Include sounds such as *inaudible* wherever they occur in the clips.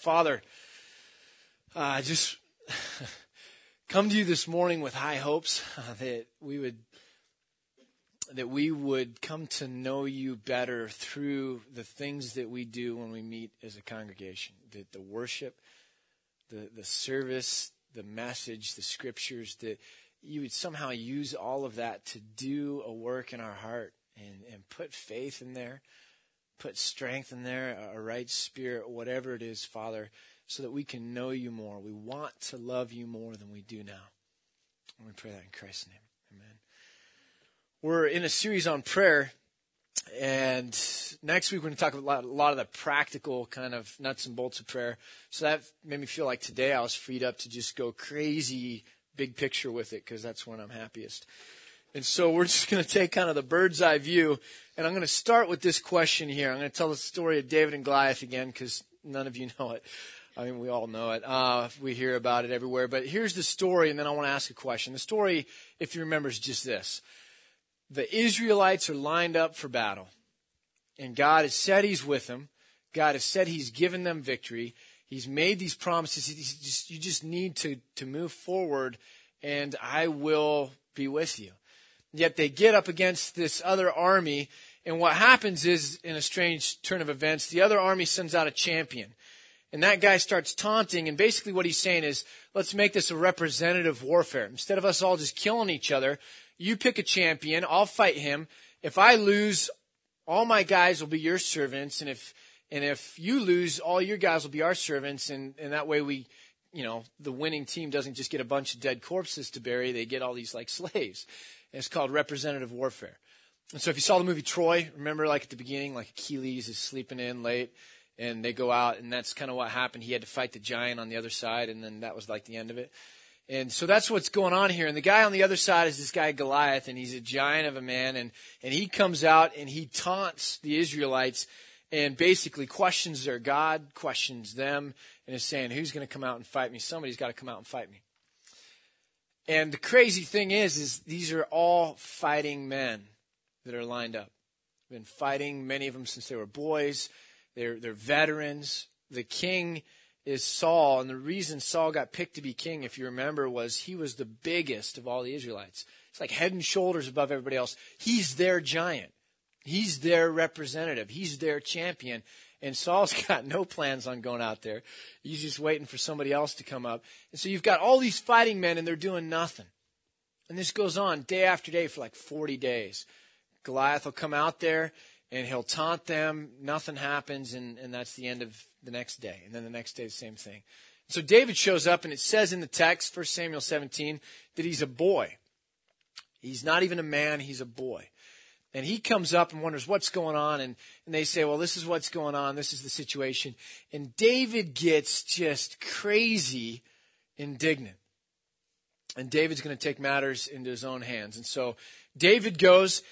Father, uh, just *laughs* come to you this morning with high hopes uh, that we would that we would come to know you better through the things that we do when we meet as a congregation. That the worship, the the service, the message, the scriptures, that you would somehow use all of that to do a work in our heart and, and put faith in there, put strength in there, a right spirit, whatever it is, Father, so that we can know you more. We want to love you more than we do now. And we pray that in Christ's name. Amen. We're in a series on prayer. And next week, we're going to talk about a lot of the practical kind of nuts and bolts of prayer. So that made me feel like today I was freed up to just go crazy big picture with it because that's when I'm happiest. And so we're *laughs* just going to take kind of the bird's eye view. And I'm going to start with this question here. I'm going to tell the story of David and Goliath again because none of you *laughs* know it. I mean, we all know it. Uh, we hear about it everywhere. But here's the story, and then I want to ask a question. The story, if you remember, is just this The Israelites are lined up for battle, and God has said He's with them. God has said He's given them victory. He's made these promises. Just, you just need to, to move forward, and I will be with you. Yet they get up against this other army, and what happens is, in a strange turn of events, the other army sends out a champion. And that guy starts taunting, and basically what he's saying is, let's make this a representative warfare. Instead of us all just killing each other, you pick a champion, I'll fight him. If I lose, all my guys will be your servants, and if and if you lose, all your guys will be our servants, and, and that way we, you know, the winning team doesn't just get a bunch of dead corpses to bury, they get all these like *laughs* slaves. And it's called representative warfare. And so if you saw the movie Troy, remember like at the beginning, like Achilles is sleeping in late, and they go out, and that's kind of what happened. He had to fight the giant on the other side, and then that was like the end of it. And so that's what's going on here. And the guy on the other side is this guy Goliath, and he's a giant of a man, and, and he comes out and he taunts the Israelites and basically questions their God, questions them, and is saying, Who's going to come out and fight me? Somebody's got to come out and fight me. And the crazy thing is, is these are all fighting men that are lined up. Been fighting many of them since they were boys. They're they're veterans. The king is Saul, and the reason Saul got picked to be king, if you remember, was he was the biggest of all the Israelites. It's like head and shoulders above everybody else. He's their giant. He's their representative. He's their champion. And Saul's *laughs* got no plans on going out there. He's just waiting for somebody else to come up. And so you've got all these fighting men and they're doing nothing. And this goes on day after day for like 40 days. Goliath will come out there and he'll taunt them. Nothing happens. And, and that's the end of the next day. And then the next day, the same thing. So David shows up and it says in the text, 1 Samuel 17, that he's a boy. He's not even a man, he's a boy. And he comes up and wonders what's going on. And, and they say, well, this is what's going on. This is the situation. And David gets just crazy indignant. And David's going to take matters into his own hands. And so David goes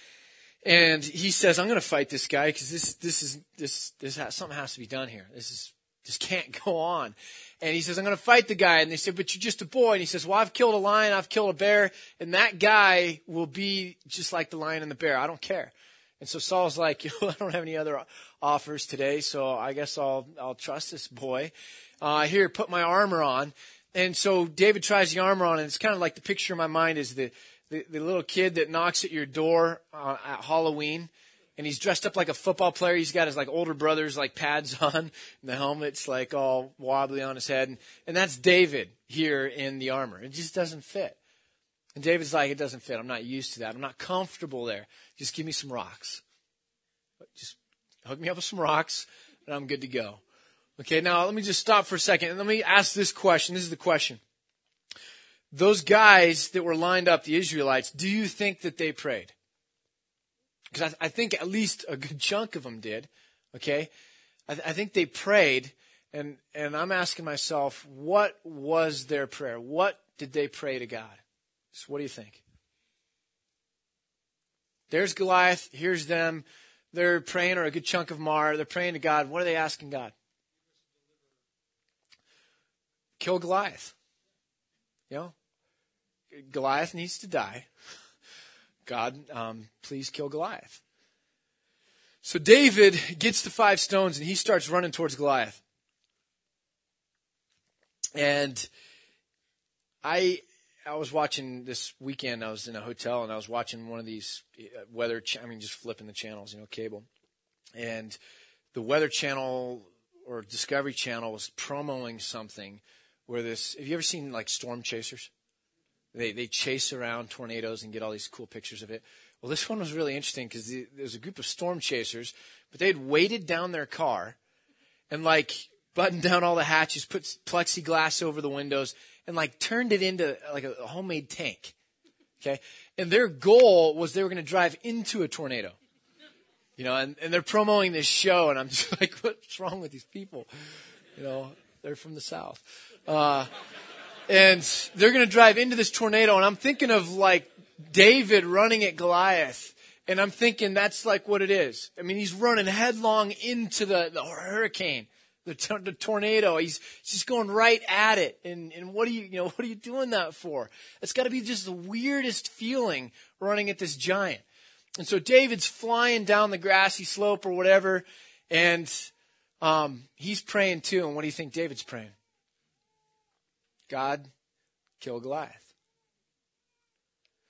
and he says, I'm going to fight this guy because this, this is, this, this has, something has to be done here. This is, just can't go on. And he says, I'm going to fight the guy. And they said, but you're just a boy. And he says, well, I've killed a lion. I've killed a bear. And that guy will be just like the lion and the bear. I don't care. And so Saul's like, *laughs* I don't have any other offers today. So I guess I'll, I'll trust this boy. Uh, here, put my armor on. And so David tries the armor on and it's kind of like the picture in my mind is the, the, the little kid that knocks at your door uh, at Halloween and he's dressed up like a football player. He's got his like older brother's like pads *laughs* on, and the helmet's like all wobbly on his head, and, and that's David here in the armor. It just doesn't fit. And David's like, it doesn't fit. I'm not used to that. I'm not comfortable there. Just give me some rocks. Just hook me up with some rocks, and I'm good to go. Okay, now let me just stop for a second and let me ask this question. This is the question. Those guys that were lined up, the Israelites, do you think that they prayed? Because I, I, think at least a good chunk of them did. Okay, I, th- I think they prayed, and and I'm asking myself, what was their prayer? What did they pray to God? So what do you think? There's Goliath. Here's them. They're praying, or a good chunk of Mar. They're praying to God. What are they asking God? Kill Goliath. You know, Goliath needs to die. God, um, please kill Goliath. So David gets the five stones and he starts running towards Goliath. And I I was watching this weekend. I was in a hotel and I was watching one of these uh, weather. I mean, just flipping the channels, you know, cable, and the Weather Channel or Discovery Channel was promoting something where this. Have you ever seen like storm chasers? They they chase around tornadoes and get all these cool pictures of it. Well, this one was really interesting because the, there was a group of storm chasers, but they had weighted down their car and like buttoned down all the hatches, put plexiglass over the windows, and like turned it into like a, homemade tank. Okay. And their goal was they were going to drive into a tornado. You know, and, and they're promoting this show, and I'm just *laughs* like, what's wrong with these people? You know, they're from the South. Uh, and they're going to drive into this tornado, and I'm thinking of like David running at Goliath. And I'm thinking that's like what it is. I mean, he's running headlong into the, the hurricane the, the tornado. He's, he's just going right at it. And, and what are you, you know, what are you doing that for? It's got to be just the weirdest feeling running at this giant. And so David's flying down the grassy slope or whatever, and um, he's praying too. And what do you think David's praying? God, kill Goliath.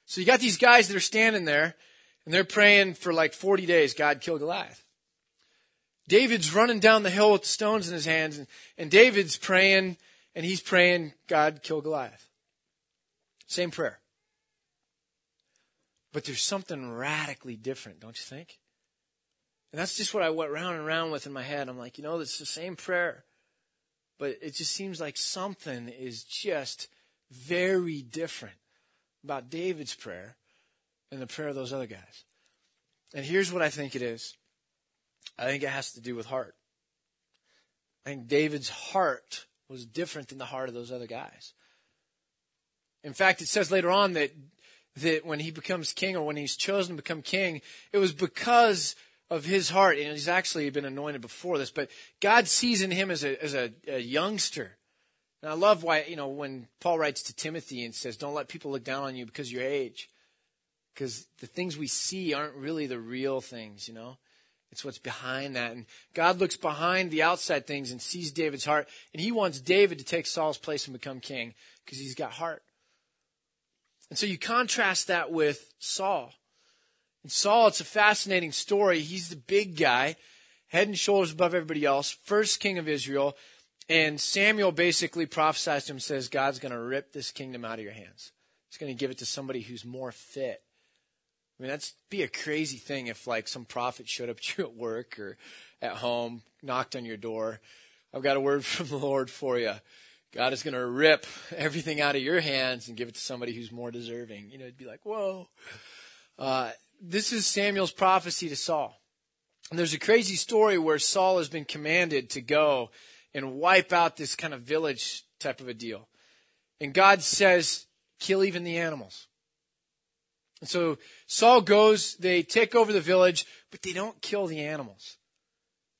So you got these guys that are standing there, and they're praying for like 40 days, God, kill Goliath. David's running down the hill with the stones in his hands, and, and David's praying, and he's praying, God, kill Goliath. Same prayer. But there's something radically different, don't you think? And that's just what I went round and round with in my head. I'm like, you know, it's the same prayer. But it just seems like something is just very different about David's prayer and the prayer of those other guys. And here's what I think it is I think it has to do with heart. I think David's heart was different than the heart of those other guys. In fact, it says later on that that when he becomes king or when he's chosen to become king, it was because of his heart. And he's actually been anointed before this, but God sees in him as a as a, a youngster. And I love why, you know, when Paul writes to Timothy and says, Don't let people look down on you because of your age. Because the things we see aren't really the real things, you know? It's what's behind that. And God looks behind the outside things and sees David's heart. And he wants David to take Saul's place and become king because he's got heart. And so you contrast that with Saul. And Saul, it's a fascinating story. He's the big guy, head and shoulders above everybody else, first king of Israel. And Samuel basically prophesies to him, says, God's going to rip this kingdom out of your hands. He's going to give it to somebody who's more fit I mean, that's be a crazy thing if like some prophet showed up to you at work or at home, knocked on your door. I've got a word from the Lord for you. God is going to rip everything out of your hands and give it to somebody who's more deserving. You know, it'd be like, whoa. Uh, this is Samuel's prophecy to Saul. And there's a crazy story where Saul has been commanded to go and wipe out this kind of village type of a deal. And God says, kill even the animals. And so Saul goes, they take over the village, but they don't kill the animals.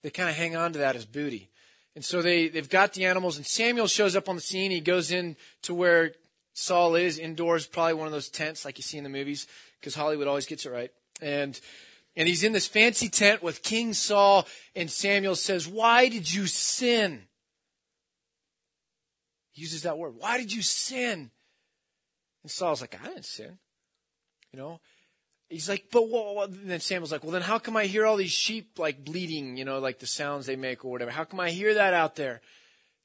They kind of hang on to that as booty. And so they, they've got the animals, and Samuel shows up on the scene. He goes in to where Saul is, indoors, probably one of those tents like you see in the movies, because Hollywood always gets it right. And, and he's in this fancy tent with King Saul, and Samuel says, Why did you sin? He uses that word. Why did you sin? And Saul's like, I didn't sin. You know? He's like, but what? And then Samuel's like, well, then how come I hear all these sheep like bleating, you know, like the sounds they make or whatever? How come I hear that out there?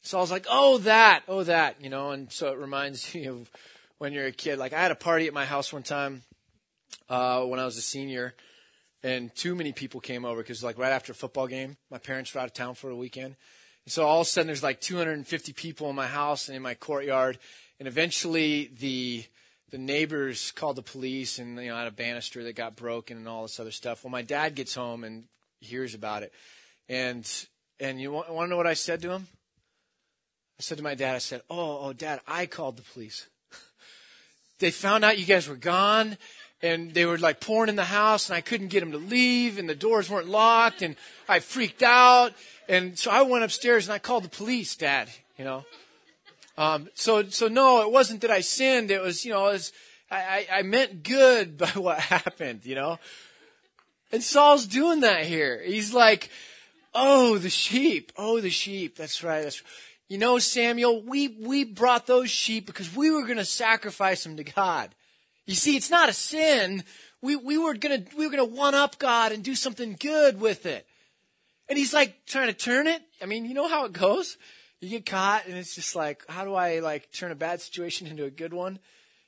Saul's like, oh, that, oh, that, you know, and so it reminds *laughs* me of when you're a kid. Like I had a party at my house one time, uh, when I was a senior and too many people came over because like right after a football game, my parents were out of town for a weekend. And so all of a sudden there's like 250 people in my house and in my courtyard. And eventually the, the neighbors called the police and you know had a banister that got broken and all this other stuff. Well, my dad gets home and hears about it, and and you want, want to know what I said to him? I said to my dad, I said, "Oh, oh, Dad, I called the police. *laughs* they found out you guys were gone." And they were like pouring in the house, and I couldn't get them to leave, and the doors weren't locked, and I freaked out. And so I went upstairs and I called the police, Dad. You know, um, so, so no, it wasn't that I sinned. It was, you know, it was, I, I, I meant good *laughs* by what happened, you know. And Saul's doing that here. He's like, oh, the sheep. Oh, the sheep. That's right. That's you know, Samuel, we, we brought those sheep because we were going to sacrifice them to God. You see, it's not a sin. We, we were going to, we were going to one up God and do something good with it. And he's like trying to turn it. I mean, you know how it goes? You get caught and it's just like, how do I like turn a bad situation into a good one?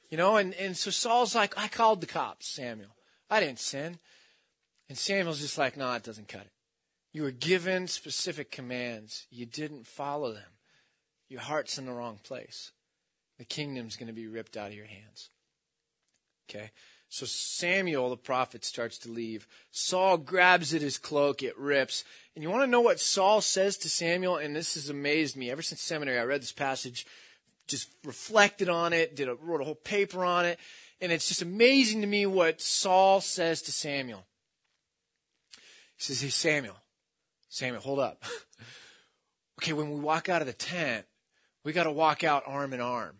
You know, and, and so Saul's like, I called the cops, Samuel. I didn't sin. And Samuel's just like, no, it doesn't cut it. You were given specific commands. You didn't follow them. Your heart's in the wrong place. The kingdom's going to be ripped out of your hands. Okay? So Samuel, the prophet, starts to leave. Saul grabs at his cloak, it rips. And you want to know what Saul says to Samuel? And this has amazed me. Ever since seminary, I read this passage, just reflected on it, did a, wrote a whole paper on it. And it's just amazing to me what Saul says to Samuel. He says, Hey, Samuel, Samuel, hold up. *laughs* okay, when we walk out of the tent, we got to walk out arm in arm.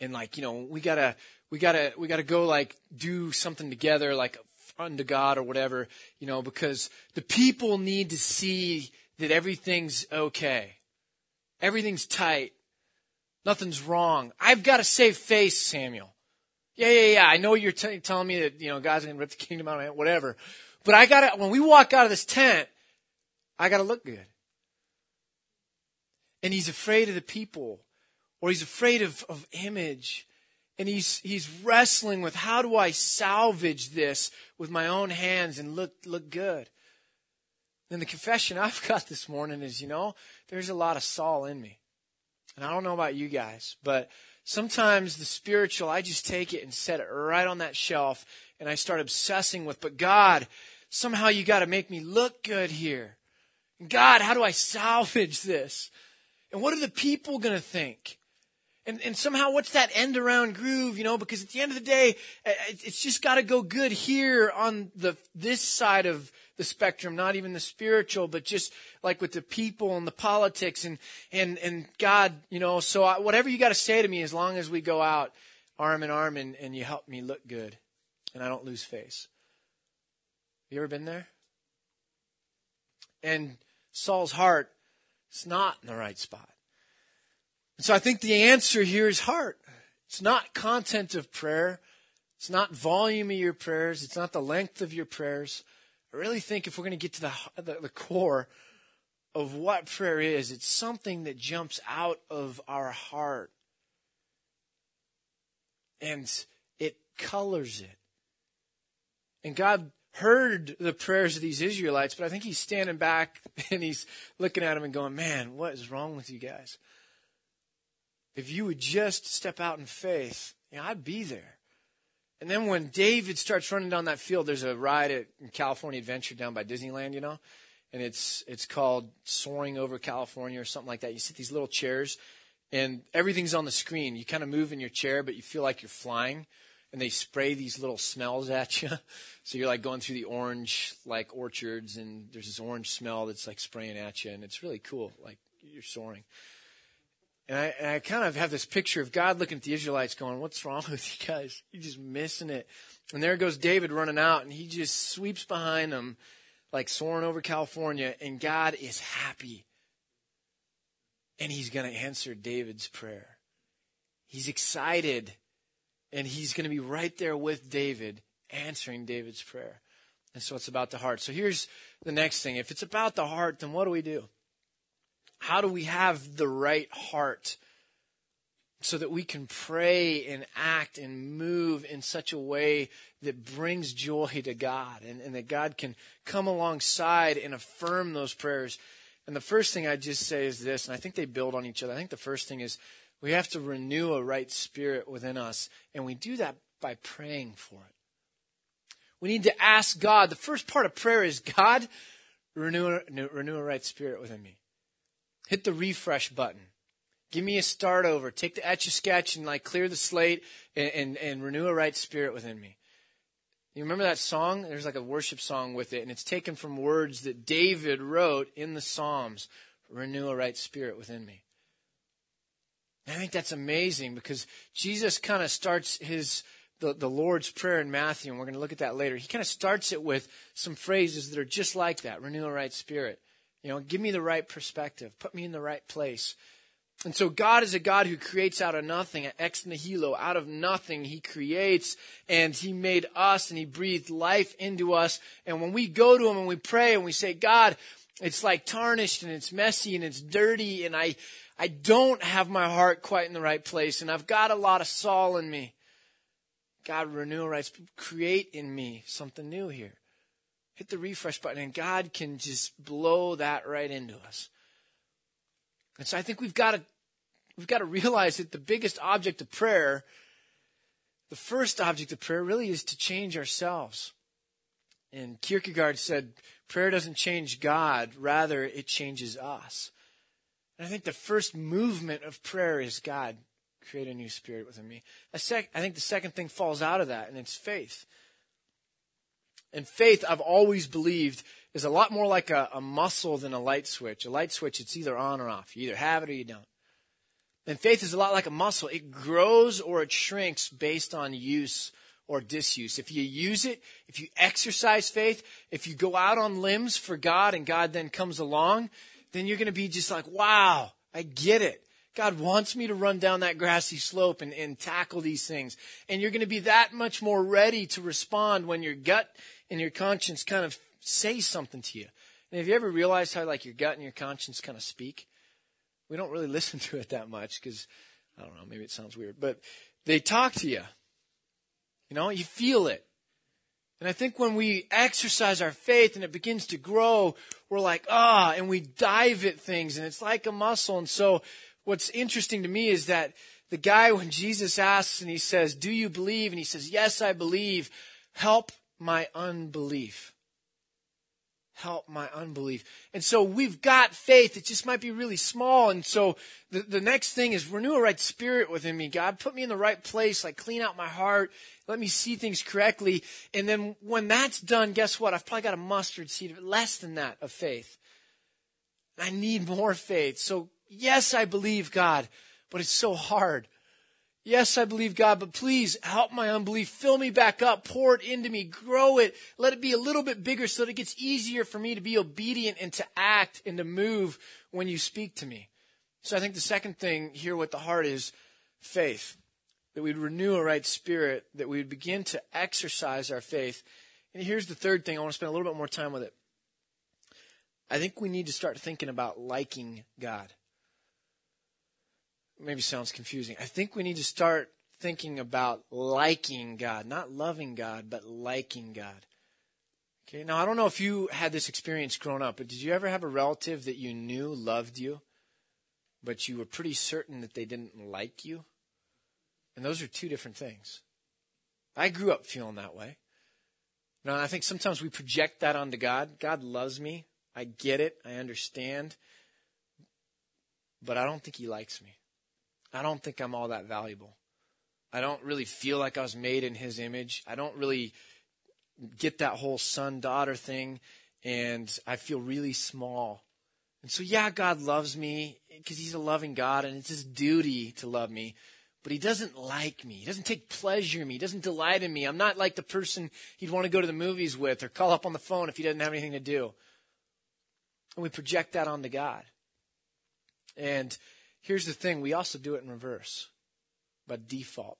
And like, you know, we got to we gotta we gotta go like do something together like unto God or whatever, you know, because the people need to see that everything's okay. Everything's tight. Nothing's wrong. I've got to save face, Samuel. Yeah, yeah, yeah. I know you're t- telling me that, you know, God's going to rip the kingdom out of it, whatever. But I got to, when we walk out of this tent, I got to look good. And he's afraid of the people, or he's afraid of, of image and he's he's wrestling with how do I salvage this with my own hands and look look good. And the confession *laughs* I've got this morning is, you know, there's a lot of Saul in me. And I don't know about you guys, but sometimes the spiritual, I just take it and set it right on that shelf and I start obsessing with, but God, somehow you got to make me look good here. God, how do I salvage this? And what are the people going to think? And, and somehow what's that end around groove, you know, because at the end of the day, uh, it's just got to go good here on the, this side of the spectrum, not even the spiritual, but just like with the people and the politics and, and, and God, you know, so I, whatever you got to say to me, as long as we go out arm in arm and, and you help me look good and I don't lose face. You ever been there? And Saul's heart is not in the right spot. And so I think the answer here is heart. It's not content of prayer. It's not volume of your prayers. It's not the length of your prayers. I really think if we're going to get to the, the, the core of what prayer is, it's something that jumps out of our heart. And it colors it. And God heard the prayers of these Israelites, but I think he's standing back *laughs* and he's looking at them and going, man, what is wrong with you guys? if you would just step out in faith, you know, I'd be there. And then when David starts running down that field, there's a ride at California Adventure down by Disneyland, you know, and it's it's called Soaring Over California or something like that. You sit these little chairs, and everything's on the screen. You kind of move in your chair, but you feel like you're flying. And they spray these little smells at you, *laughs* so you're like going through the orange like orchards, and there's this orange smell that's like spraying at you, and it's really cool. Like you're soaring. And I, and I kind of have this picture of God looking at the Israelites going, what's wrong with you guys? You're just missing it. And there goes David running out and he just sweeps behind them like soaring over California and God is happy. And he's going to answer David's prayer. He's excited and he's going to be right there with David answering David's prayer. And so it's about the heart. So here's the next thing. If it's about the heart, then what do we do? How do we have the right heart so that we can pray and act and move in such a way that brings joy to God and, and that God can come alongside and affirm those prayers? And the first thing I just say is this, and I think they build on each other. I think the first thing is we have to renew a right spirit within us, and we do that by praying for it. We need to ask God. The first part of prayer is God, renew, renew a right spirit within me hit the refresh button. Give me a start over. Take the etch a sketch and like clear the slate and, and, and renew a right spirit within me. You remember that song? There's like a worship song with it, and it's taken from words that David wrote in the Psalms Renew a right spirit within me. I think that's amazing because Jesus kind of starts his the, the Lord's Prayer in Matthew, and we're going to look at that later. He kind of starts it with some phrases that are just like that renew a right spirit. You know, give me the right perspective. Put me in the right place. And so God is a God who creates out of nothing, ex nihilo, out of nothing. He creates and He made us and He breathed life into us. And when we go to Him and we pray and we say, God, it's like tarnished and it's messy and it's dirty and I, I don't have my heart quite in the right place and I've got a lot of Saul in me. God, renewal rights, create in me something new here. Hit the refresh button and God can just blow that right into us. And so I think we've got to we've got to realize that the biggest object of prayer, the first object of prayer really is to change ourselves. And Kierkegaard said, prayer doesn't change God, rather it changes us. And I think the first movement of prayer is God, create a new spirit within me. I think the second thing falls out of that, and it's faith. And faith, I've always believed, is a lot more like a, a, muscle than a light switch. A light switch, it's either on or off. You either have it or you don't. And faith is a lot like a muscle. It grows or it shrinks based on use or disuse. If you use it, if you exercise faith, if you go out on limbs for God and God then comes along, then you're going to be just like, wow, I get it. God wants me to run down that grassy slope and, and tackle these things. And you're going to be that much more ready to respond when your gut and your conscience kind of say something to you. And have you ever realized how like your gut and your conscience kind of speak? We don't really *laughs* listen to it that much because I don't know, maybe it sounds weird, but they talk to you. You know, you feel it. And I think when we exercise our faith and it begins to grow, we're like, ah, and we dive at things and it's like a muscle. And so what's interesting to me is that the guy, when Jesus asks and he says, do you believe? And he says, yes, I believe. Help my unbelief. Help my unbelief. And so we've got faith. It just might be really small. And so the, the next thing is renew a right spirit within me. God, put me in the right place, like clean out my heart. Let me see things correctly. And then when that's done, guess what? I've probably got a mustard seed less than that of faith. I need more faith. So yes, I believe God, but it's so hard. Yes, I believe God, but please help my unbelief. Fill me back up. Pour it into me. Grow it. Let it be a little bit bigger so that it gets easier for me to be obedient and to act and to move when you speak to me. So I think the second thing here with the heart is faith. That we'd renew a right spirit, that we would begin to exercise our faith. And here's the third thing. I want to spend a little bit more time with it. I think we need to start thinking about liking God maybe sounds confusing. I think we need to start thinking about liking God, not loving God, but liking God. Okay, now I don't know if you had this experience growing up, but did you ever have a relative that you knew loved you, but you were pretty certain that they didn't like you? And those are two different things. I grew up feeling that way. Now, I think sometimes we project that onto God. God loves me. I get it. I understand. But I don't think He likes me. I don't think I'm all that valuable. I don't really feel like I was made in his image. I don't really get that whole son daughter thing. And I feel really small. And so, yeah, God loves me because he's a loving God and it's his duty to love me. But he doesn't like me. He doesn't take pleasure in me. He doesn't delight in me. I'm not like the person he'd want to go to the movies with or call up on the phone if he doesn't have anything to do. And we project that onto God. And Here's the thing we also do it in reverse by default.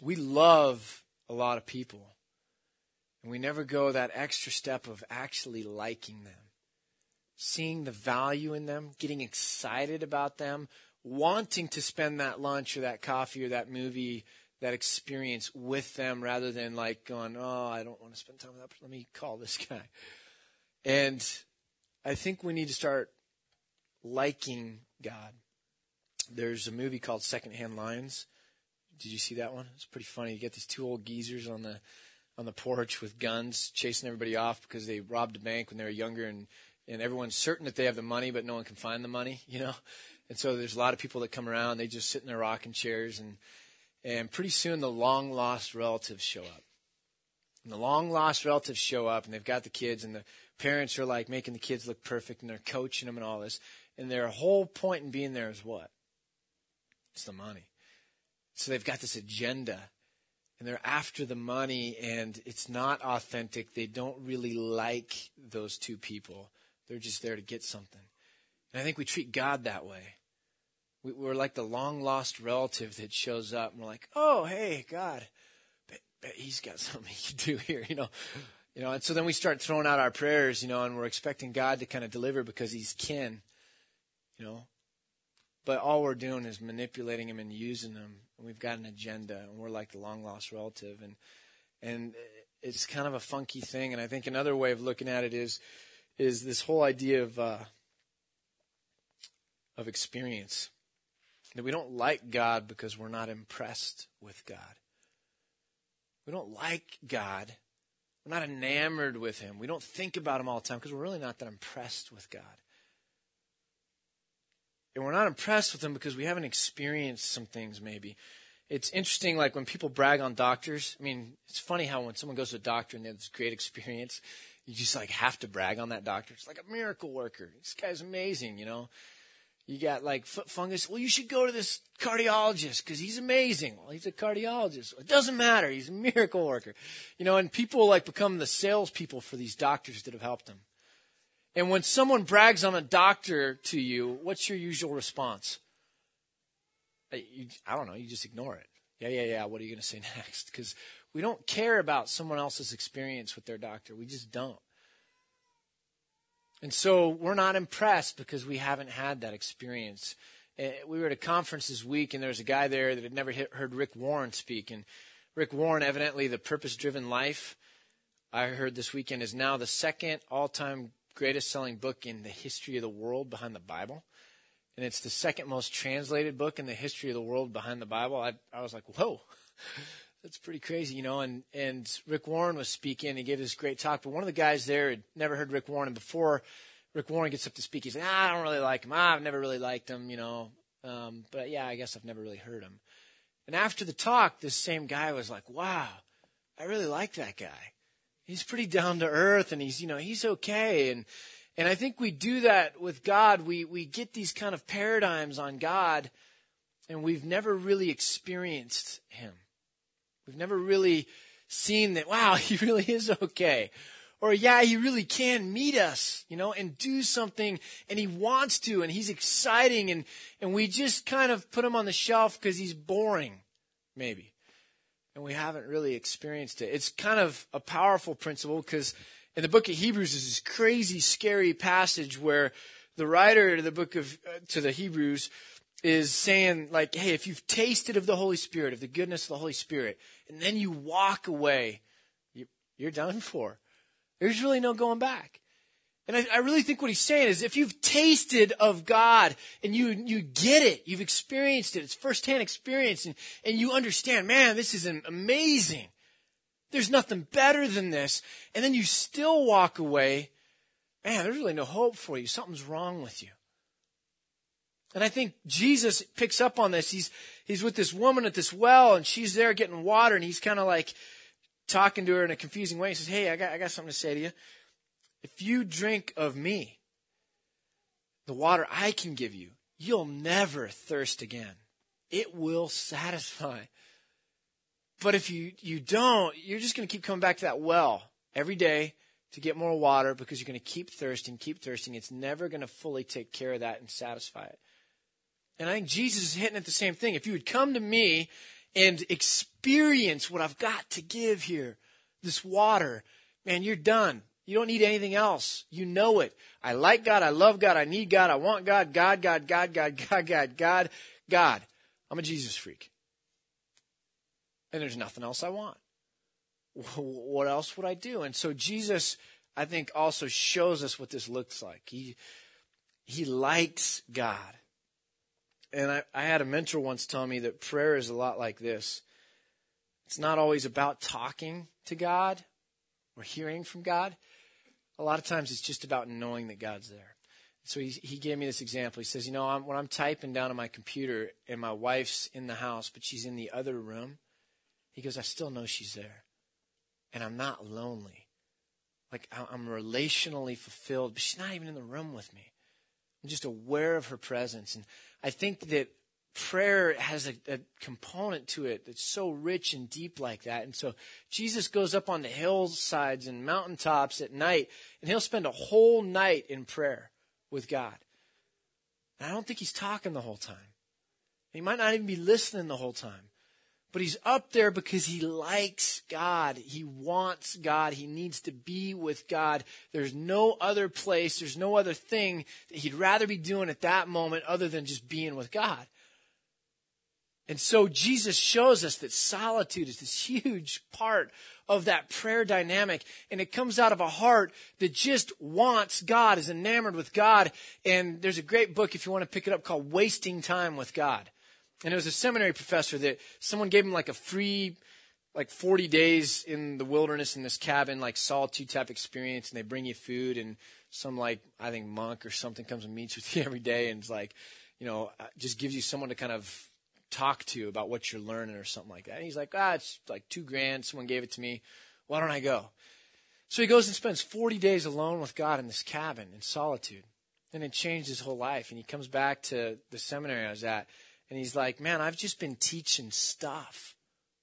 We love a lot of people, and we never go that extra step of actually liking them, seeing the value in them, getting excited about them, wanting to spend that lunch or that coffee or that movie that experience with them rather than like going, oh, I don't want to spend time with that. person. Let me call this guy. And I think we need to start liking God. There's a movie called Secondhand Lions. Did you see that one? It's pretty funny. You get these two old geezers on the on the porch with guns chasing everybody off because they robbed a bank when they were younger and and everyone's certain that they have the money but no one can find the money, *laughs* you know. And so there's a lot of people that come around, they just sit in their rocking chairs and and pretty soon the long lost relatives show up. And the long lost relatives show up and they've got the kids and the parents are like making the kids look perfect and they're coaching them and all this. And their whole point in being there is what? It's the money. So they've got this agenda and they're after the money and it's not authentic. They don't really like those two people. They're just there to get something. And I think we treat God that way. We, we're like the long lost relative that shows up and we're like, oh, hey, God, bet, bet he's got *laughs* something he can do here, you know. You know, and so then we start throwing out our prayers, you know, and we're expecting God to kind of deliver because he's kin, you know. But all we're doing is manipulating them and using them, And we've got an agenda and we're like the long lost relative. And, and it's kind of a funky thing. And I think another way of looking at it is, is this whole idea of, uh, of experience. That we don't like God because we're not impressed with God. We don't like God. We're not enamored with Him. We don't think about Him all the time because we're really not that impressed with God. And we're not impressed with them because we haven't experienced some things, maybe. It's interesting, like when people brag on doctors. I mean, it's funny how when someone goes to a doctor and they have this great experience, you just like have to brag on that doctor. It's like a miracle worker. This guy's amazing, you know. You got like foot fungus. Well, you should go to this cardiologist because he's amazing. Well, he's a cardiologist. It doesn't matter. He's a miracle worker. You know, and people like become the salespeople for these doctors that have helped them. And when someone brags on a doctor to you, what's your usual response? I don't know. You just ignore it. Yeah, yeah, yeah. What are you going to say *laughs* next? Because we don't care about someone else's experience with their doctor. We just don't. And so we're not impressed because we haven't had that experience. Eh, we were at a conference this week, and there was a guy there that had never heard Rick Warren speak. And Rick Warren, evidently, The Purpose Driven Life, I heard this weekend, is now the second all time greatest selling book in the history of the world behind the Bible. And it's the second most translated book in the history of the world behind the Bible. I, I was like, whoa. *laughs* That's pretty crazy, you know. And and Rick Warren was speaking. He gave this great talk, but one of the guys there had never heard Rick Warren. And before Rick Warren gets up to speak, he's like, ah, I don't really like him. Ah, I've never really liked him, you know. Um, but yeah, I guess I've never really heard him. And after the talk, this same guy was like, Wow, I really like that guy. He's pretty down to earth, and he's you know he's okay. And and I think we do that with God. We we get these kind of paradigms on God, and we've never really experienced Him. We've never really seen that, wow, *laughs* he really is okay. Or, yeah, he really can meet us, you know, and do something, and he wants to, and he's exciting, and, and we just kind of put him on the shelf because he's boring, maybe. And we haven't really experienced it. It's kind of a powerful principle because in the book of Hebrews is this crazy, scary passage where the writer to the book of, uh, to the Hebrews is saying like, hey, if you've tasted of the Holy Spirit, of the goodness of the Holy Spirit, and then you walk away, you, are done for. There's really no going back. And I, I, really think what he's saying is if you've tasted of God and you, you get it, you've experienced it, it's firsthand experience, and, and you understand, man, this is amazing. There's nothing better than this. And then you still walk away, man, there's really no hope for you. Something's wrong with you. And I think Jesus picks up on this. He's, he's with this woman at this well and she's there getting water and he's kind of like talking to her in a confusing way. He says, Hey, I got, I got something to say to you. If you drink of me, the water I can give you, you'll never thirst again. It will satisfy. But if you, you don't, you're just going to keep coming back to that well every day to get more water because you're going to keep thirsting, keep thirsting. It's never going to fully take care of that and satisfy it. And I think Jesus is hitting at the same thing. If you would come to me and experience what I've got to give here, this water, man, you're done. You don't need anything else. You know it. I like God. I love God. I need God. I want God. God, God, God, God, *laughs* God, God, God, God. I'm a Jesus freak. And there's nothing else I want. *laughs* What else would I do? And so Jesus, I think, also shows us what this looks like. He, he likes God. And I, I had a mentor once tell me that prayer is a lot like this. It's not always about talking to God or hearing from God. A lot of times it's just about knowing that God's there. So he, he gave me this example. He says, You know, I'm, when I'm typing down on my computer and my wife's in the house, but she's in the other room, he goes, I still know she's there. And I'm not lonely. Like I'm relationally fulfilled, but she's not even in the room with me. I'm just aware of her presence. And I think that prayer has a, a, component to it that's so rich and deep like that. And so Jesus goes up on the hillsides and mountaintops at night, and he'll spend a whole night in prayer with God. And I don't think he's talking the whole time. He might not even be listening the whole time. But he's up there because he likes God. He wants God. He needs to be with God. There's no other place, there's no other thing that he'd rather be doing at that moment other than just being with God. And so Jesus shows us that solitude is this huge part of that prayer dynamic. And it comes out of a heart that just wants God, is enamored with God. And there's a great book, if you want to pick it up, called Wasting Time with God. And it was a seminary professor that someone gave him like a free, like 40 days in the wilderness in this cabin, like solitude type experience. And they bring you food and some like, I think monk or something comes and meets with *laughs* you every day and it's like, you know, uh, just gives you someone to kind of talk to about what you're learning or something like that. And he's like, ah, it's like two grand. Someone gave it to me. Why don't I go? So he goes and spends 40 days alone with God in this cabin in solitude. And it changed his whole life. And he comes back to the seminary I was at. And he's like, man, I've just been teaching stuff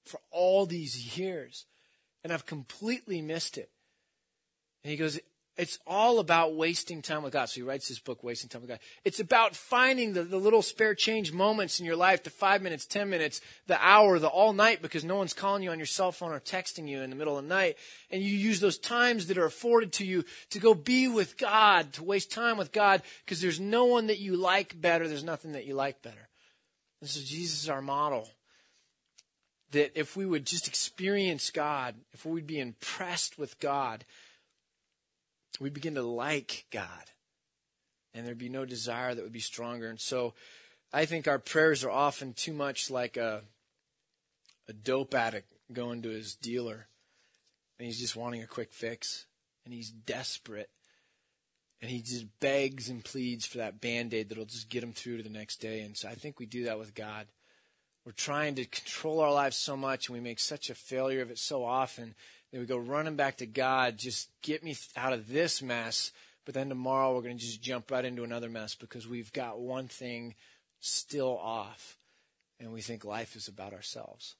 for all these years. And I've completely missed it. And he goes, it's all about wasting time with God. So he writes this book, Wasting Time with God. It's about finding the, the little spare change moments in your life, the five minutes, ten minutes, the hour, the all night, because no one's calling you on your cell phone or texting you in the middle of the night. And you use those times that are afforded to you to go be with God, to waste time with God, because there's no one that you like better. There's nothing that you like better. And so Jesus is our model. That if we would just experience God, if we'd be impressed with God, we begin to like God. And there'd be no desire that would be stronger. And so I think our prayers are often too much like a, a dope addict going to his dealer and he's just wanting a quick fix and he's desperate and he just begs and pleads for that band-aid that'll just get him through to the next day and so i think we do that with god we're trying to control our lives so much and we make such a failure of it so often then we go running back to God, just get me out of this mess. But then tomorrow we're going to just jump right into another mess because we've got one thing still off. And we think life is about ourselves.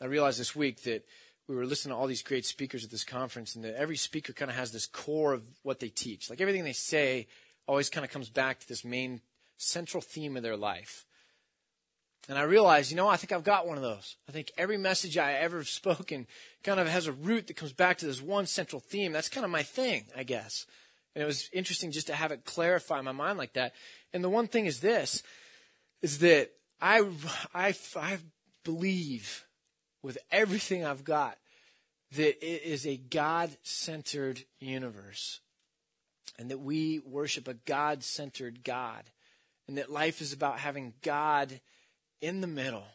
I realized this week that we were listening to all these great speakers at this conference, and that every speaker kind of has this core of what they teach. Like everything they say always kind of comes back to this main central theme of their life. And I realized, you know, I think I've got one of those. I think every message I ever have *laughs* spoken kind of has a root that comes back to this one central theme. That's kind of my thing, I guess. And it was interesting just to have it clarify my mind like that. And the one thing is this, is that I, I, I believe with everything I've got that it is a God centered universe and that we worship a God centered God and that life is about having God in the middle.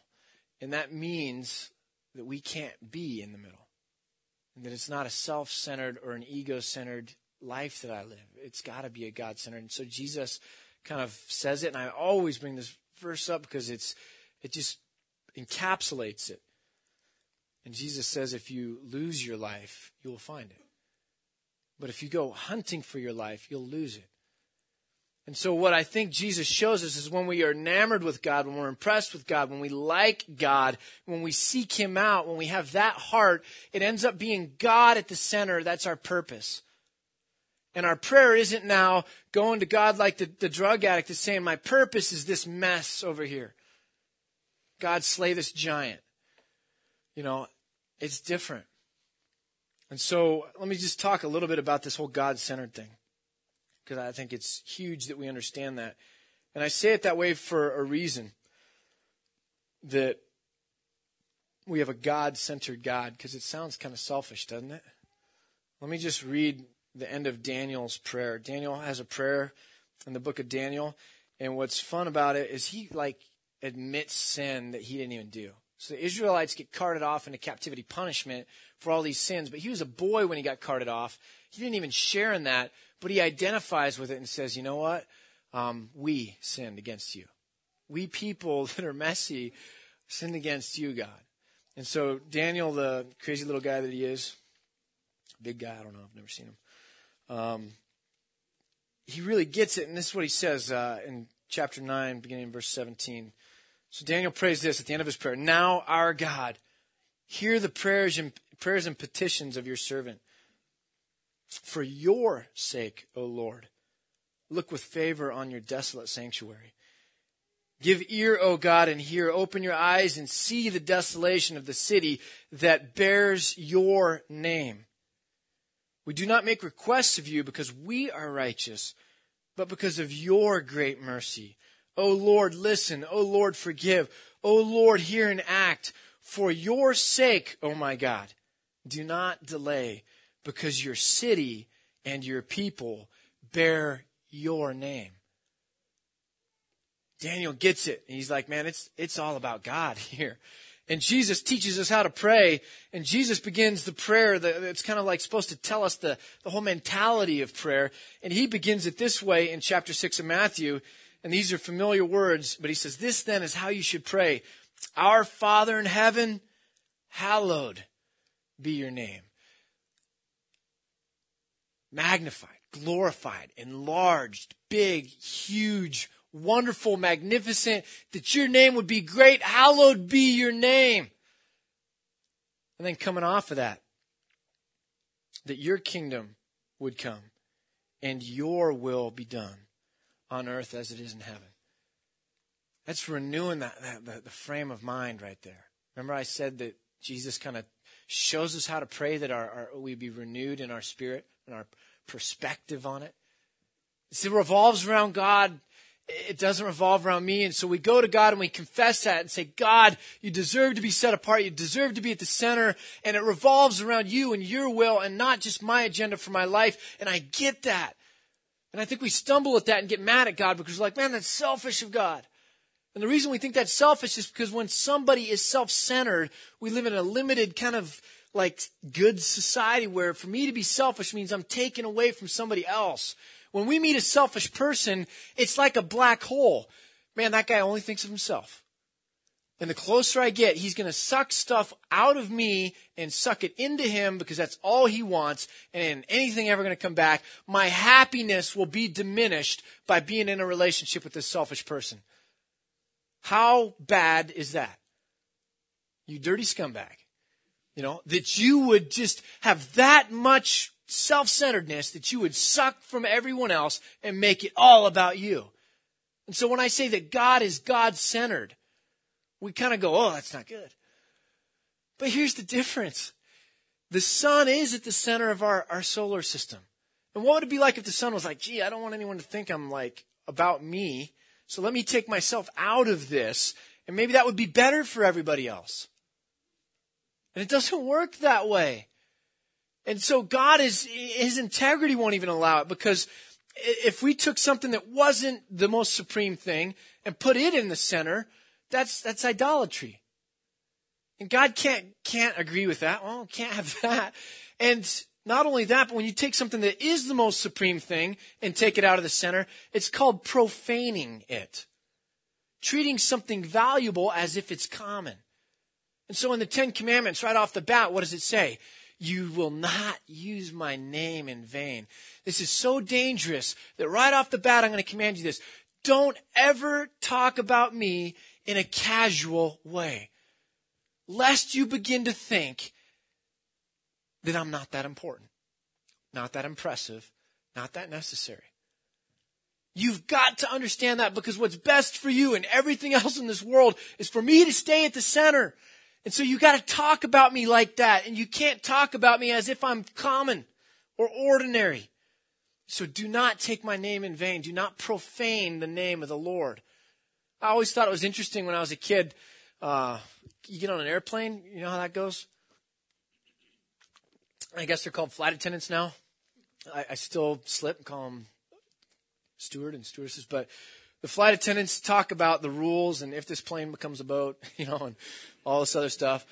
And that means that we can't be in the middle. And that it's not a self centered or an ego centered life that I live. It's got to be a God centered. And so Jesus kind of says it, and I always bring this verse up because it's it just encapsulates it. And Jesus says, if you lose your life, you will find it. But if you go hunting for your life, you'll lose it. And so what I think Jesus shows us is when we are enamored with God, when we're impressed with God, when we like God, when we seek Him out, when we have that heart, it ends up being God at the center. That's our purpose. And our prayer isn't now going to God like the, the drug addict is saying, my purpose is this mess over here. God slay this giant. You know, it's different. And so let me just talk a little bit about this whole God centered thing because I think it's huge that we understand that. And I say it that way for a reason that we have a God centered God because it sounds kind of selfish, doesn't it? Let me just read the end of Daniel's prayer. Daniel has a prayer in the book of Daniel, and what's fun about it is he like admits sin that he didn't even do. So the Israelites get carted off into captivity punishment for all these sins, but he was a boy when he got carted off. He didn't even share in that, but he identifies with it and says, you know what? Um, we sinned against you. We people *laughs* that are messy sinned against you, God. And so Daniel, the crazy little guy that he is, big guy, I don't know, I've never seen him. Um, he really gets it, and this is what he says uh, in chapter 9, beginning in verse 17. So Daniel prays this at the end of his prayer. Now, our God, hear the prayers and, prayers and petitions of your servant. For your sake, O Lord, look with favor on your desolate sanctuary. Give ear, O God, and hear. Open your eyes and see the desolation of the city that bears your name. We do not make requests of you because we are righteous, but because of your great mercy. O Lord, listen. O Lord, forgive. O Lord, hear and act. For your sake, O my God, do not delay, because your city and your people bear your name. Daniel gets it. He's like, man, it's, it's all about God *laughs* here. And Jesus teaches us how to pray. And Jesus begins the prayer that it's kind of like supposed to tell us the, the whole mentality of prayer. And he begins it this way in chapter 6 of Matthew. And these are familiar words, but he says, This then is how you should pray. Our Father in heaven, hallowed be your name. Magnified, glorified, enlarged, big, huge, wonderful, magnificent, that your name would be great. Hallowed be your name. And then coming off of that, that your kingdom would come and your will be done on earth as it is in heaven. That's renewing that, that the, the frame of mind right there. Remember, I said that Jesus kind of shows us how to pray that our, our, we be renewed in our spirit and our perspective on it. See, it revolves around God it doesn't revolve around me. And so we go to God and we confess that and say, God, you deserve to be set apart. You deserve to be at the center. And it revolves around you and your will and not just my agenda for my life. And I get that. And I think we stumble at that and get mad at God because we're like, man, that's selfish of God. And the reason we think that's selfish is because when somebody is self-centered, we live in a limited kind of like good society where for me to be selfish means I'm taken away from somebody else. When we meet a selfish person, it's like a black hole. Man, that guy only thinks of himself. And the closer I get, he's going to suck stuff out of me and suck it into him because that's all he wants. And anything ever going to come back, my happiness will be diminished by being in a relationship with this selfish person. How bad is that? You dirty scumbag. You know, that you would just have that much self centeredness that you would suck from everyone else and make it all about you. And so when I say that God is God centered, we kind of go, oh, that's not good. But here's the difference the sun is at the center of our, our solar system. And what would it be like if the sun was like, gee, I don't want anyone to think I'm like about me. So let me take myself out of this. And maybe that would be better for everybody else. And it doesn't work that way. And so God is, his integrity won't even allow it because if we took something that wasn't the most supreme thing and put it in the center, that's, that's idolatry. And God can't, can't agree with that. Well, can't have *laughs* that. And not only that, but when you take something that is the most supreme thing and take it out of the center, it's called profaning it. Treating something valuable as if it's common. And so in the Ten Commandments, right off the bat, what does it say? You will not use my name in vain. This is so dangerous that right off the bat, I'm going to command you this. Don't ever talk about me in a casual way, lest you begin to think that I'm not that important, not that impressive, not that necessary. You've got to understand that because what's best for you and everything else in this world is for me to stay at the center and so you gotta talk about me like that, and you can't talk about me as if I'm common or ordinary. So do not take my name in vain. Do not profane the name of the Lord. I always thought it was interesting when I was a kid. Uh, you get on an airplane, you know how that goes? I guess they're called flight attendants now. I, I still slip and call them steward and stewardesses, but the flight attendants talk about the rules and if this plane becomes a boat, *laughs* you know, and all this other stuff.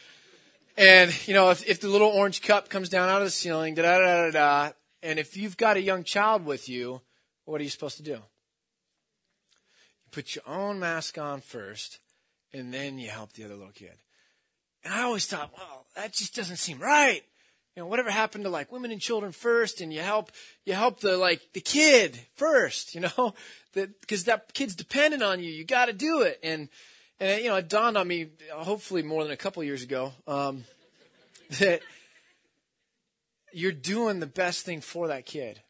And, you know, if, if the little orange cup comes down out of the ceiling, da da da da da, and if you've got a young child with you, what are you supposed to do? You put your own mask on first, and then you help the other little kid. And I always thought, well, that just doesn't seem right you know, whatever happened to like women and children first and you help, you help the, like, the kid first, you know, *laughs* that, cause that kid's dependent on you. You got to do it. And, and, you know, it dawned on me, hopefully more than a couple years ago, um, *laughs* that you're doing the best thing for that kid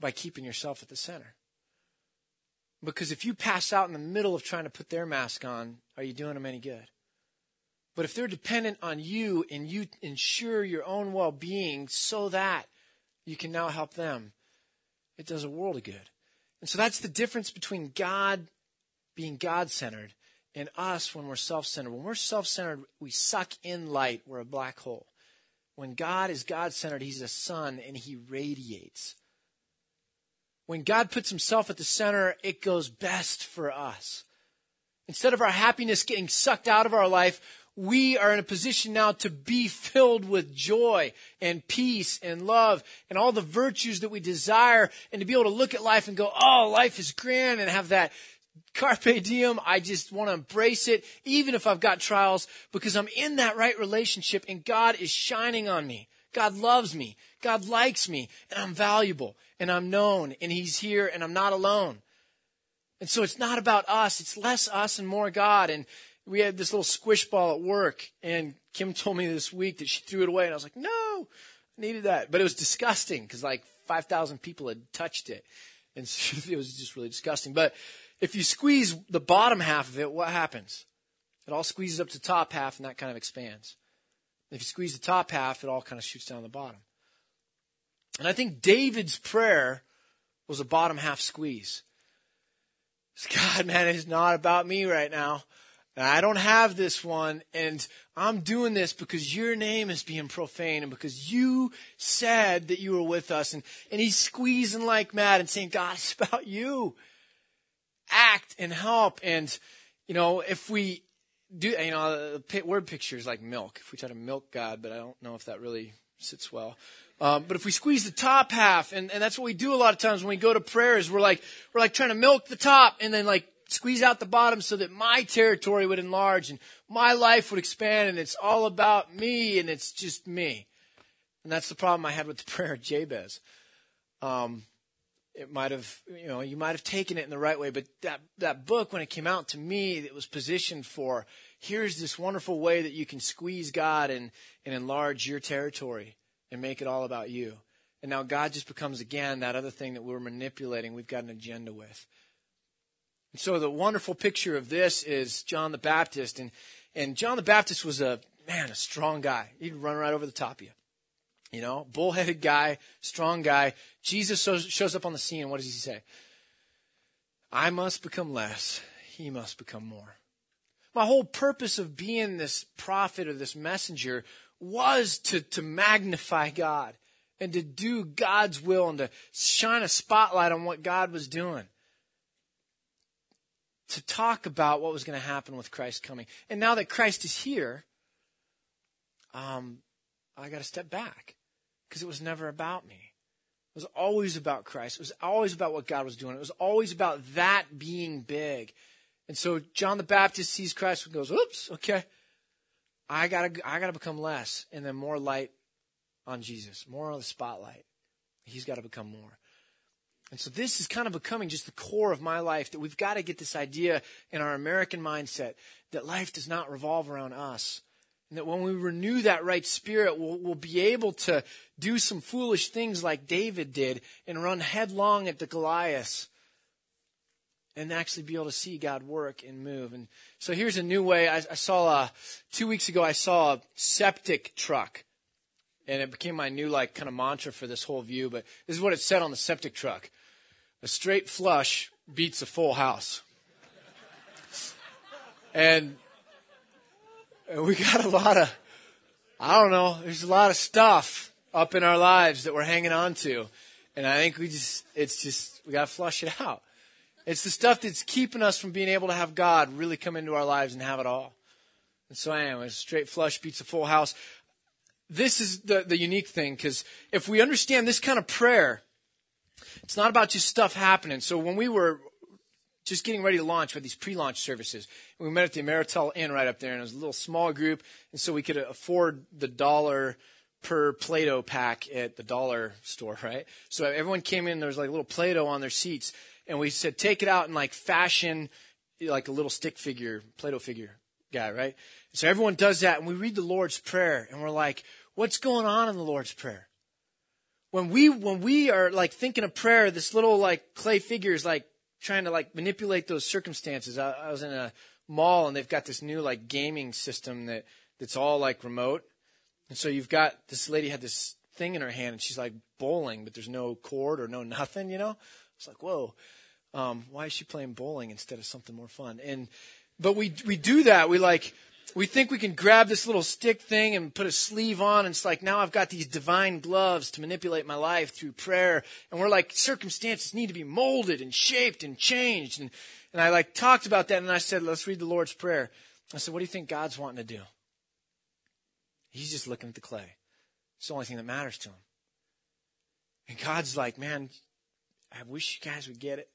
by keeping yourself at the center. Because if you pass out in the middle of trying to put their mask on, are you doing them any good? But if they're dependent on you and you ensure your own well being so that you can now help them, it does a world of good. And so that's the difference between God being God centered and us when we're self centered. When we're self centered, we suck in light, we're a black hole. When God is God centered, He's a sun and He radiates. When God puts Himself at the center, it goes best for us. Instead of our happiness getting sucked out of our life, we are in a position now to be filled with joy and peace and love and all the virtues that we desire and to be able to look at life and go, oh, life is grand and have that carpe diem. I just want to embrace it, even if I've got trials, because I'm in that right relationship and God is shining on me. God loves me. God likes me and I'm valuable and I'm known and He's here and I'm not alone. And so it's not about us. It's less us and more God. And we had this little squish ball at work, and Kim told me this week that she threw it away, and I was like, no, I needed that. But it was disgusting because like 5,000 people had touched it. And so *laughs* it was just really disgusting. But if you squeeze the bottom half of it, what happens? It all squeezes up to the top half, and that kind of expands. If you squeeze the top half, it all kind of shoots down the bottom. And I think David's prayer was a bottom half squeeze. *laughs* God, man, it's not about me right now. I don't have this one, and I'm doing this because your name is being profane and because you said that you were with us. And, and he's squeezing like mad and saying, God, *laughs* it's about you. Act and help. And, you know, if we do, you know, the word picture is like milk. If we try to milk God, but I don't know if that really sits well. Um, but if we squeeze the top half, and, and that's what we do a lot of times when we go to prayers, we're like, we're like trying to milk the top and then like squeeze out the bottom so that my territory would enlarge and my life would expand and it's all about me and it's just me. And that's the problem I had with the *laughs* prayer of Jabez. Um, it might have, you know, you might have taken it in the right way, but that, that book, when it came out to me, it was positioned for here's this wonderful way that you can squeeze God and, and enlarge your territory and make it all about you. And now God just becomes again that other thing that we're manipulating, we've got an agenda with. And so the wonderful picture of this is John the Baptist. And, and John the Baptist was a, man, a strong guy. He'd run right over the top of you. You know, bullheaded guy, strong guy. Jesus shows up on the scene. What does he say? I must become less. He must become more. My whole purpose of being this prophet or this messenger was to, to magnify God and to do God's will and to shine a spotlight on what God was doing to talk about what was going to happen with Christ coming. And now that Christ is here, um, I got to step back because it was never about me. It was always about Christ. It was always about what God was doing. It was always about that being big. And so John the Baptist sees Christ and goes, "Oops, okay, I gotta, I gotta become less, and then more light on Jesus, more on the spotlight. He's got to become more." And so this is kind of becoming just the core of my life that we've got to get this idea in our American mindset that life does not revolve around us. And that when we renew that right spirit, we'll, we'll be able to do some foolish things like David did and run headlong at the Goliath and actually be able to see God work and move. And so here's a new way. I, I saw a, two weeks ago, I saw a septic truck and it became my new like kind of mantra for this whole view. But this is what it said on the septic truck: a straight flush beats a full house. and and we got a lot of, I don't know, there's a lot of stuff up in our lives that we're hanging on to. And I think we just, it's just, we got to flush it out. It's the stuff that's keeping us from being able to have God really come into our lives and have it all. And so I am. A straight flush beats a full house this is the, the unique thing because if we understand this kind of prayer, it's not about just stuff happening. So when we were just getting ready to launch, had these pre-launch services. We met at the Ameritel Inn right up there, and it was a little small group, and so we could afford the dollar per Play-Doh pack at the dollar store, *laughs* right? So everyone came in, there was like a little Play-Doh on their seats, and we said, take it out and like fashion like a little stick figure, Play-Doh figure guy, right? So everyone does that, and we read the Lord's Prayer, and we're like, what's going on in the Lord's Prayer? When we when we are like thinking of prayer, this little like clay figure is like trying to like manipulate those circumstances. I, I was in a mall and they've got this new like gaming system that that's all like remote. And so you've got this lady had this thing in her hand and she's like bowling, but there's no cord or no nothing, you know? It's like, whoa, um, why is she playing bowling instead of something more fun? And, but we, we do that. We like, we think we can grab this little stick thing and put a sleeve on, and it's like now I've got these divine gloves to manipulate my life through prayer. And we're like, circumstances need to be molded and shaped and changed. And, and I like talked about that, and I said, let's read the Lord's Prayer. I said, what do you think God's wanting to do? He's just looking at the clay. It's the only thing that matters to him. And God's like, man, I wish you guys would get it.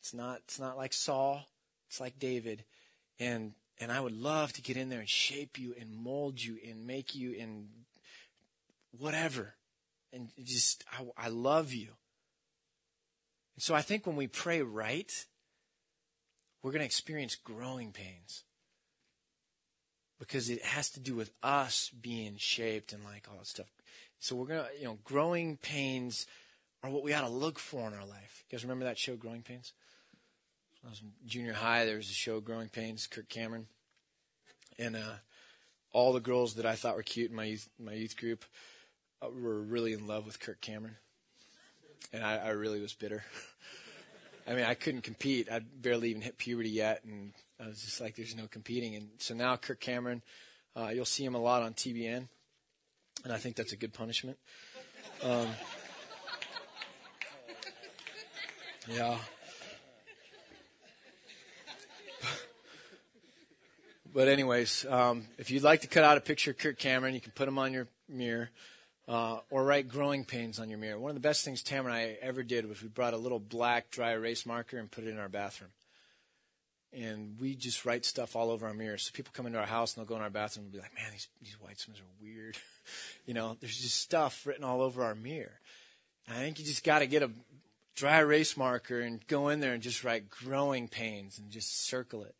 It's not, it's not like Saul. It's like David. And and I would love to get in there and shape you and mold you and make you in whatever. And just, I, I love you. And so I think when we pray right, we're going to experience growing pains. Because it has to do with us being shaped and like all that stuff. So we're going to, you know, growing pains are what we ought to look for in our life. You guys remember that show, Growing Pains? I was in junior high. There was a show, Growing Pains, Kirk Cameron, and uh, all the girls that I thought were cute in my youth, my youth group uh, were really in love with Kirk Cameron, and I, I really was bitter. *laughs* I mean, I couldn't compete. I'd barely even hit puberty yet, and I was just like, "There's no competing." And so now Kirk Cameron, uh, you'll see him a lot on TBN, and I think that's a good punishment. Um, *laughs* yeah. But anyways, um, if you'd like to cut out a picture of Kirk Cameron, you can put him on your mirror. Uh, or write growing pains on your mirror. One of the best things Tam and I ever did was we brought a little black dry erase marker and put it in our bathroom. And we just write stuff all over our mirrors. So people come into our house and they'll go in our bathroom and be like, man, these, these white swims are weird. *laughs* you know, there's just stuff written all over our mirror. And I think you just got to get a dry erase marker and go in there and just write growing pains and just circle it.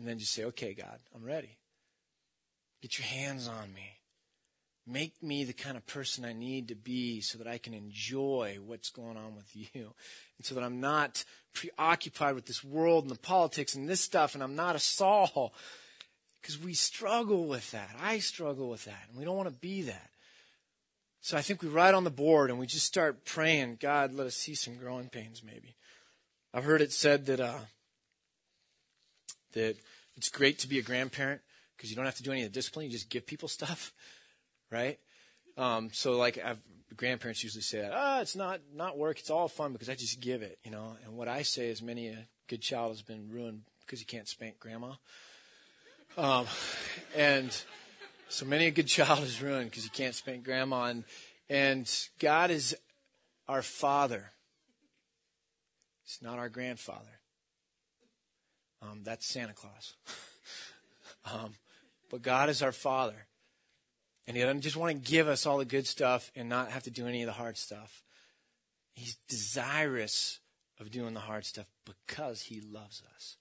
And then just say, okay, God, I'm ready. Get your hands on me. Make me the kind of person I need to be so that I can enjoy what's going on with you. And so that I'm not preoccupied with this world and the politics and this stuff and I'm not a Saul. Because we struggle with that. I struggle with that. And we don't want to be that. So I think we write on the board and we just start praying, God, let us see some growing pains maybe. I've heard it said that, uh, that it's great to be a grandparent because you don't have to do any of the discipline. You just give people *laughs* stuff, right? Um, so like I've, grandparents usually say that, ah, oh, it's not, not work. It's all fun because I just give it, you know? And what I say is many a good child has been ruined because you can't spank grandma. Um, and so many a good child is ruined because you can't spank grandma. And, and God is our father. He's not our grandfather. Um, that's Santa Claus. *laughs* um, but God is our Father. And He doesn't just want to give us all the good stuff and not have to do any of the hard stuff. He's desirous of doing the hard stuff because He loves us.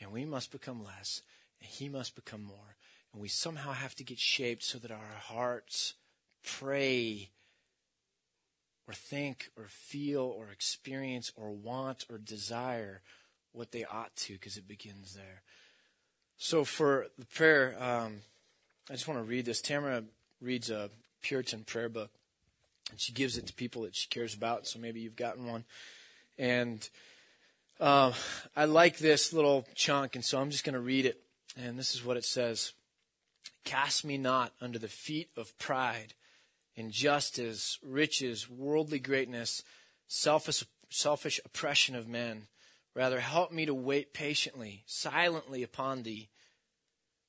And we must become less, and He must become more. And we somehow have to get shaped so that our hearts pray or think or feel or experience or want or desire what they ought to because it begins there. So for the prayer, um, I just want to read this. Tamara reads a Puritan prayer book, and she gives it to people that she cares about. So maybe you've gotten one, and uh, I like this little chunk, and so I'm just going to read it. And this is what it says: "Cast me not under the feet of pride, injustice, riches, worldly greatness, selfish selfish oppression of men." Rather, help me to wait patiently, silently upon thee,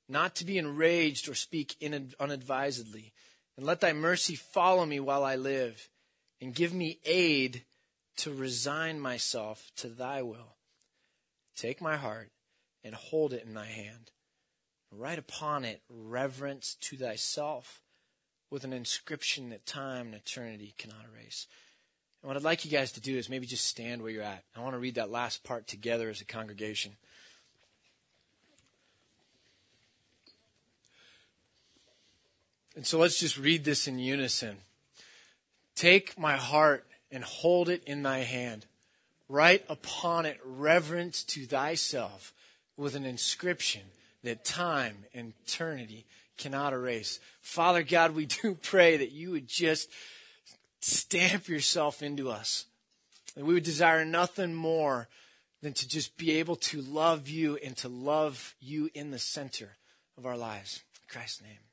not to be enraged or speak unadvisedly. And let thy mercy follow me while I live, and give me aid to resign myself to thy will. Take my heart and hold it in thy hand. Write upon it reverence to thyself with an inscription that time and eternity cannot erase. And what I'd like you guys to do is maybe just stand where you're at. I want to read that last part together as a congregation. And so let's just read this in unison. Take my heart and hold it in thy hand. write upon it reverence to thyself with an inscription that time and eternity cannot erase. Father God, we do *laughs* pray that you would just stamp yourself into us. And we would desire nothing more than to just be able to love you and to love you in the center of our lives. In Christ's name.